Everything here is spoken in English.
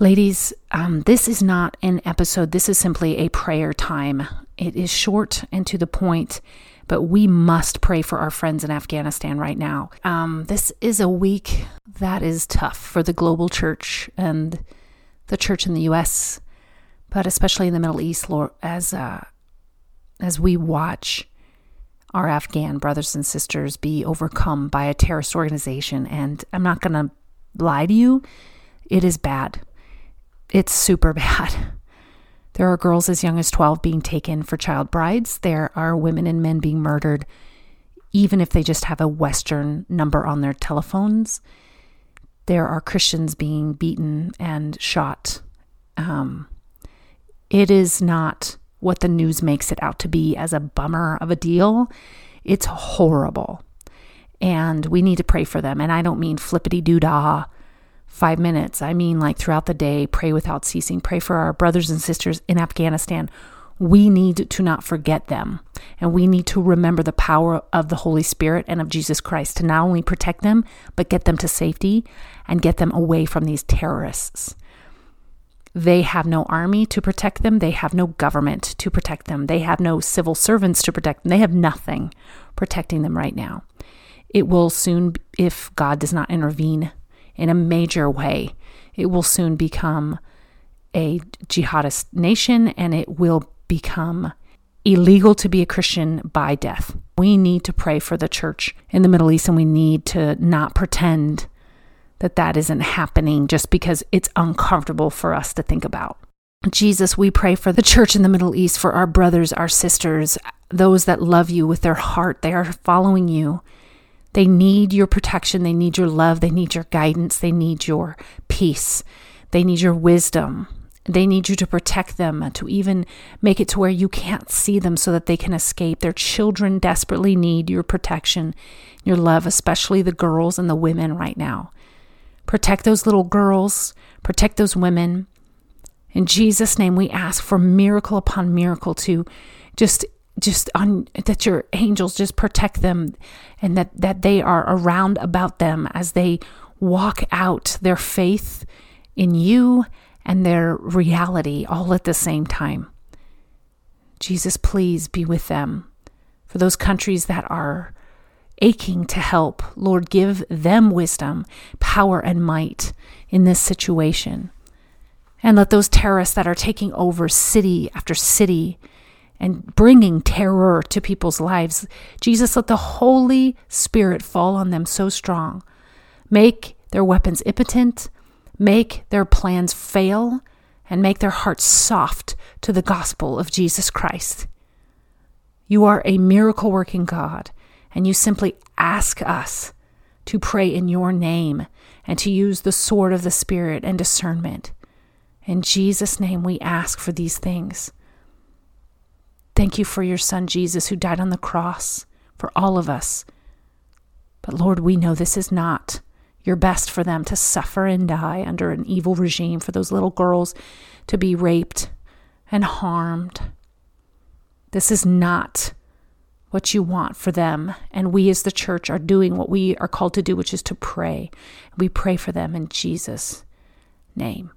Ladies, um, this is not an episode. This is simply a prayer time. It is short and to the point, but we must pray for our friends in Afghanistan right now. Um, this is a week that is tough for the global church and the church in the U.S., but especially in the Middle East, Lord, as uh, as we watch our Afghan brothers and sisters be overcome by a terrorist organization. And I'm not going to lie to you, it is bad. It's super bad. There are girls as young as 12 being taken for child brides. There are women and men being murdered, even if they just have a Western number on their telephones. There are Christians being beaten and shot. Um, it is not what the news makes it out to be as a bummer of a deal. It's horrible. And we need to pray for them. And I don't mean flippity doo dah five minutes. I mean, like throughout the day, pray without ceasing. Pray for our brothers and sisters in Afghanistan. We need to not forget them. And we need to remember the power of the Holy Spirit and of Jesus Christ to not only protect them, but get them to safety and get them away from these terrorists. They have no army to protect them. They have no government to protect them. They have no civil servants to protect them. They have nothing protecting them right now. It will soon, if God does not intervene in a major way, it will soon become a jihadist nation and it will become illegal to be a Christian by death. We need to pray for the church in the Middle East and we need to not pretend that that isn't happening just because it's uncomfortable for us to think about. Jesus, we pray for the church in the Middle East, for our brothers, our sisters, those that love you with their heart. They are following you. They need your protection. They need your love. They need your guidance. They need your peace. They need your wisdom. They need you to protect them, uh, to even make it to where you can't see them so that they can escape. Their children desperately need your protection, your love, especially the girls and the women right now. Protect those little girls, protect those women. In Jesus' name, we ask for miracle upon miracle to just just on that your angels just protect them and that that they are around about them as they walk out their faith in you and their reality all at the same time. Jesus, please be with them. For those countries that are aching to help. Lord, give them wisdom, power, and might in this situation. And let those terrorists that are taking over city after city and bringing terror to people's lives, Jesus, let the Holy Spirit fall on them so strong. Make their weapons impotent, make their plans fail, and make their hearts soft to the gospel of Jesus Christ. You are a miracle working God and you simply ask us to pray in your name and to use the sword of the Spirit and discernment. In Jesus' name, we ask for these things. Thank you for your Son, Jesus, who died on the cross for all of us. But Lord, we know this is not your best for them to suffer and die under an evil regime, for those little girls to be raped and harmed. This is not what you want for them. And we as the church are doing what we are called to do, which is to pray. We pray for them in Jesus' name.